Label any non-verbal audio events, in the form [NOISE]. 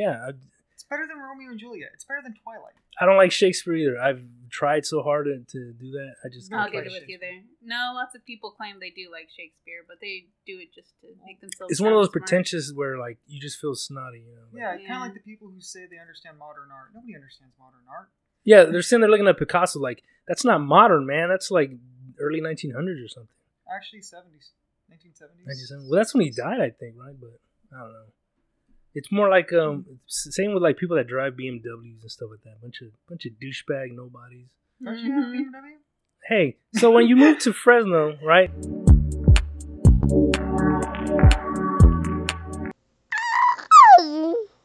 Yeah, I, It's better than Romeo and Juliet. It's better than Twilight. I don't like Shakespeare either. I've tried so hard to, to do that. I just I'll can't get play it with you Shakespeare. there. No, lots of people claim they do like Shakespeare, but they do it just to make themselves. It's one of those smart. pretentious where like you just feel snotty. You know? like- Yeah, kind Yeah. of like the people who say they understand modern art. Nobody understands modern art. Yeah, they're sitting there looking at Picasso like that's not modern, man. That's like early 1900s or something. Actually, 70s, 1970s. 97. Well, that's when he died, I think, right? But I don't know. It's more like um, same with like people that drive BMWs and stuff like that. Bunch of bunch of douchebag nobodies. Mm-hmm. Hey, so when you moved to Fresno, right? [LAUGHS]